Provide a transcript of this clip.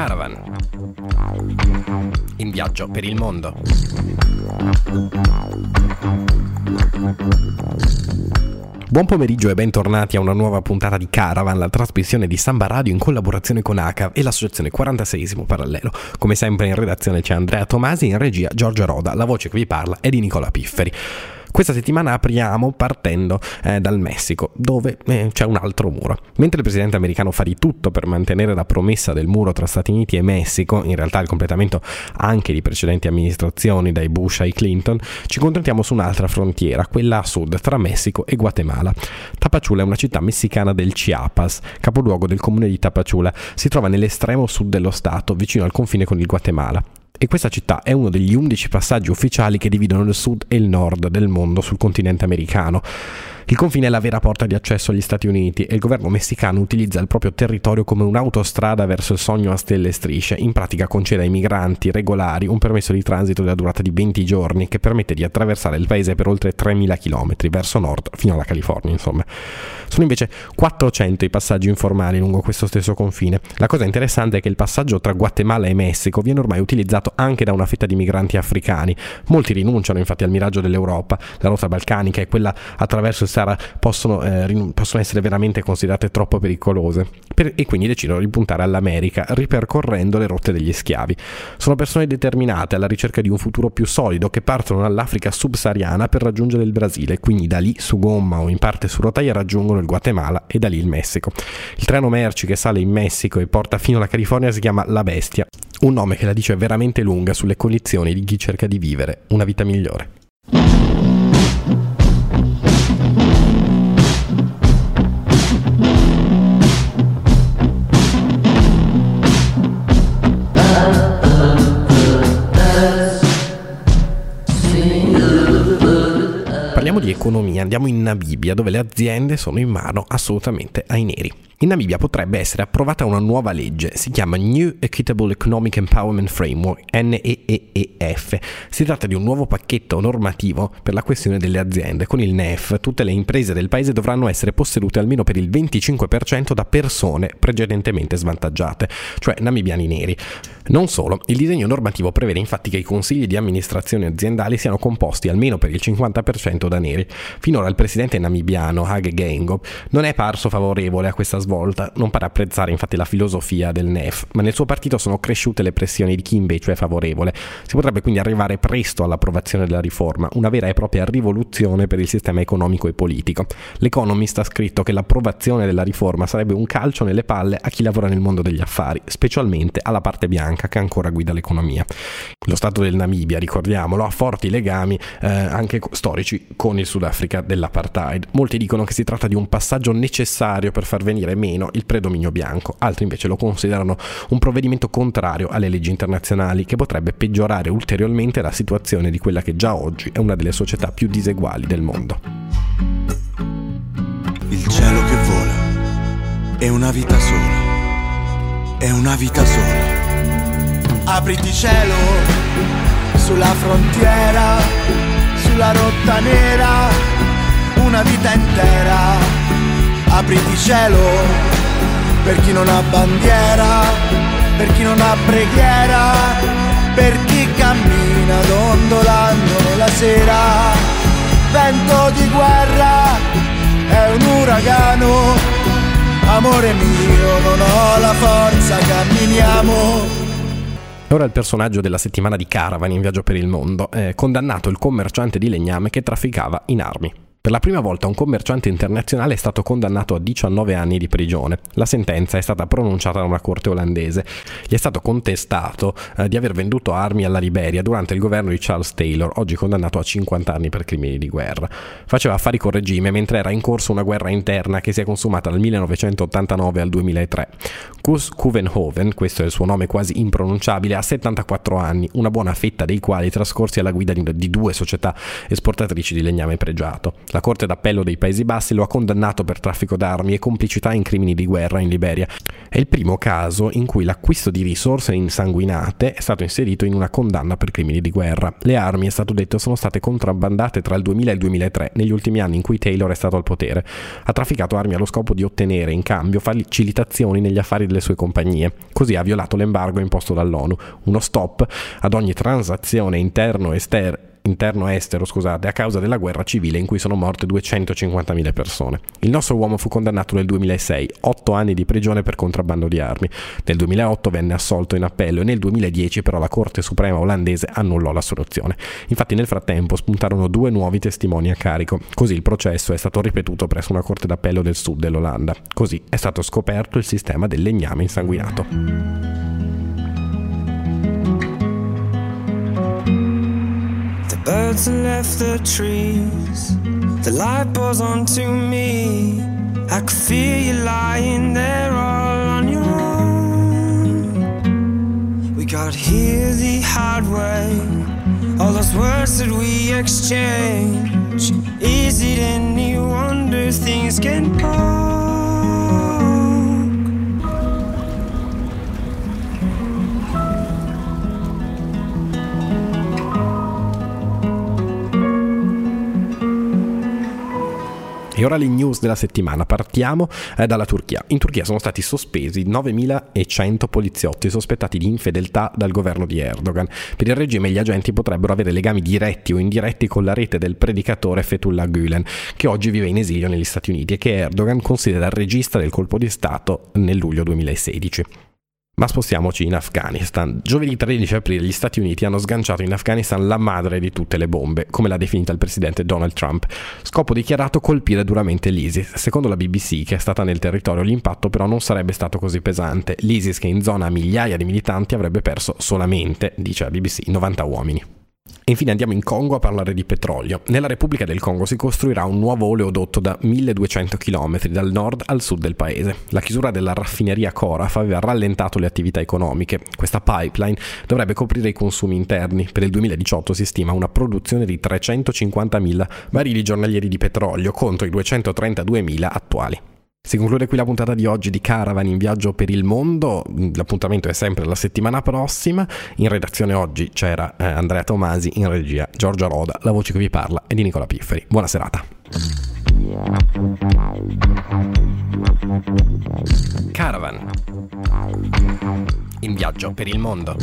Caravan. In viaggio per il mondo. Buon pomeriggio e bentornati a una nuova puntata di Caravan, la trasmissione di Samba Radio in collaborazione con ACA e l'associazione 46 Parallelo. Come sempre in redazione c'è Andrea Tomasi, in regia Giorgio Roda, la voce che vi parla è di Nicola Pifferi. Questa settimana apriamo partendo eh, dal Messico, dove eh, c'è un altro muro. Mentre il presidente americano fa di tutto per mantenere la promessa del muro tra Stati Uniti e Messico, in realtà il completamento anche di precedenti amministrazioni, dai Bush ai Clinton, ci concentriamo su un'altra frontiera, quella a sud, tra Messico e Guatemala. Tapachula è una città messicana del Chiapas, capoluogo del comune di Tapachula. Si trova nell'estremo sud dello stato, vicino al confine con il Guatemala. E questa città è uno degli undici passaggi ufficiali che dividono il sud e il nord del mondo sul continente americano. Il confine è la vera porta di accesso agli Stati Uniti e il governo messicano utilizza il proprio territorio come un'autostrada verso il sogno a stelle e strisce. In pratica concede ai migranti regolari un permesso di transito della durata di 20 giorni che permette di attraversare il paese per oltre 3.000 km verso nord fino alla California, insomma. Sono invece 400 i passaggi informali lungo questo stesso confine. La cosa interessante è che il passaggio tra Guatemala e Messico viene ormai utilizzato anche da una fetta di migranti africani. Molti rinunciano infatti al miraggio dell'Europa. La rotta balcanica e quella attraverso il Sahara possono, eh, possono essere veramente considerate troppo pericolose per, e quindi decidono di puntare all'America ripercorrendo le rotte degli schiavi. Sono persone determinate alla ricerca di un futuro più solido che partono dall'Africa subsahariana per raggiungere il Brasile, quindi da lì su gomma o in parte su rotaia raggiungono il Guatemala e da lì il Messico. Il treno merci che sale in Messico e porta fino alla California si chiama La Bestia, un nome che la dice veramente lunga sulle condizioni di chi cerca di vivere una vita migliore. Parliamo di economia, andiamo in Namibia dove le aziende sono in mano assolutamente ai neri. In Namibia potrebbe essere approvata una nuova legge, si chiama New Equitable Economic Empowerment Framework, NEEF. Si tratta di un nuovo pacchetto normativo per la questione delle aziende. Con il NEF tutte le imprese del paese dovranno essere possedute almeno per il 25% da persone precedentemente svantaggiate, cioè namibiani neri. Non solo, il disegno normativo prevede infatti che i consigli di amministrazione aziendali siano composti almeno per il 50% da neri. Finora il presidente namibiano Hage Geingob non è parso favorevole a questa svolta, non pare apprezzare infatti la filosofia del NEF, ma nel suo partito sono cresciute le pressioni di chi invece è favorevole. Si potrebbe quindi arrivare presto all'approvazione della riforma, una vera e propria rivoluzione per il sistema economico e politico. L'Economist ha scritto che l'approvazione della riforma sarebbe un calcio nelle palle a chi lavora nel mondo degli affari, specialmente alla parte bianca che ancora guida l'economia. Lo Stato del Namibia, ricordiamolo, ha forti legami eh, anche storici con il Sudafrica dell'apartheid. Molti dicono che si tratta di un passaggio necessario per far venire meno il predominio bianco, altri invece lo considerano un provvedimento contrario alle leggi internazionali che potrebbe peggiorare ulteriormente la situazione di quella che già oggi è una delle società più diseguali del mondo. Il cielo che vola è una vita sola, è una vita sola apriti cielo sulla frontiera, sulla rotta nera, una vita intera. Apriti cielo per chi non ha bandiera, per chi non ha preghiera, per chi cammina dondolando nella sera. Vento di guerra è un uragano, amore mio, non ho la forza, camminiamo ora il personaggio della settimana di Caravan in viaggio per il mondo, eh, condannato il commerciante di legname che trafficava in armi. Per la prima volta un commerciante internazionale è stato condannato a 19 anni di prigione. La sentenza è stata pronunciata da una corte olandese. Gli è stato contestato eh, di aver venduto armi alla Liberia durante il governo di Charles Taylor, oggi condannato a 50 anni per crimini di guerra. Faceva affari col regime mentre era in corso una guerra interna che si è consumata dal 1989 al 2003. Kus Kuvenhoven, questo è il suo nome quasi impronunciabile, ha 74 anni, una buona fetta dei quali trascorsi alla guida di due società esportatrici di legname pregiato. La Corte d'Appello dei Paesi Bassi lo ha condannato per traffico d'armi e complicità in crimini di guerra in Liberia. È il primo caso in cui l'acquisto di risorse insanguinate è stato inserito in una condanna per crimini di guerra. Le armi, è stato detto, sono state contrabbandate tra il 2000 e il 2003, negli ultimi anni in cui Taylor è stato al potere. Ha trafficato armi allo scopo di ottenere in cambio facilitazioni negli affari delle sue compagnie. Così ha violato l'embargo imposto dall'ONU, uno stop ad ogni transazione interno-esterna interno-estero, scusate, a causa della guerra civile in cui sono morte 250.000 persone. Il nostro uomo fu condannato nel 2006, 8 anni di prigione per contrabbando di armi. Nel 2008 venne assolto in appello e nel 2010 però la Corte Suprema olandese annullò la soluzione. Infatti nel frattempo spuntarono due nuovi testimoni a carico. Così il processo è stato ripetuto presso una Corte d'Appello del sud dell'Olanda. Così è stato scoperto il sistema del legname insanguinato. Birds have left the trees. The light pours onto me. I could feel you lying there all on your own. We got here the hard way. All those words that we exchange. Is it any wonder things can pause? Le news della settimana. Partiamo eh, dalla Turchia. In Turchia sono stati sospesi 9.100 poliziotti sospettati di infedeltà dal governo di Erdogan. Per il regime gli agenti potrebbero avere legami diretti o indiretti con la rete del predicatore Fethullah Gulen, che oggi vive in esilio negli Stati Uniti e che Erdogan considera il regista del colpo di Stato nel luglio 2016. Ma spostiamoci in Afghanistan. Giovedì 13 aprile gli Stati Uniti hanno sganciato in Afghanistan la madre di tutte le bombe, come l'ha definita il presidente Donald Trump. Scopo dichiarato colpire duramente l'ISIS. Secondo la BBC, che è stata nel territorio, l'impatto però non sarebbe stato così pesante. L'ISIS, che in zona ha migliaia di militanti, avrebbe perso solamente, dice la BBC, 90 uomini. Infine andiamo in Congo a parlare di petrolio. Nella Repubblica del Congo si costruirà un nuovo oleodotto da 1200 km dal nord al sud del paese. La chiusura della raffineria Coraf aveva rallentato le attività economiche. Questa pipeline dovrebbe coprire i consumi interni. Per il 2018 si stima una produzione di 350.000 barili giornalieri di petrolio contro i 232.000 attuali. Si conclude qui la puntata di oggi di Caravan in viaggio per il mondo. L'appuntamento è sempre la settimana prossima. In redazione oggi c'era eh, Andrea Tomasi, in regia Giorgio Roda, la voce che vi parla è di Nicola Pifferi. Buona serata. Caravan in viaggio per il mondo.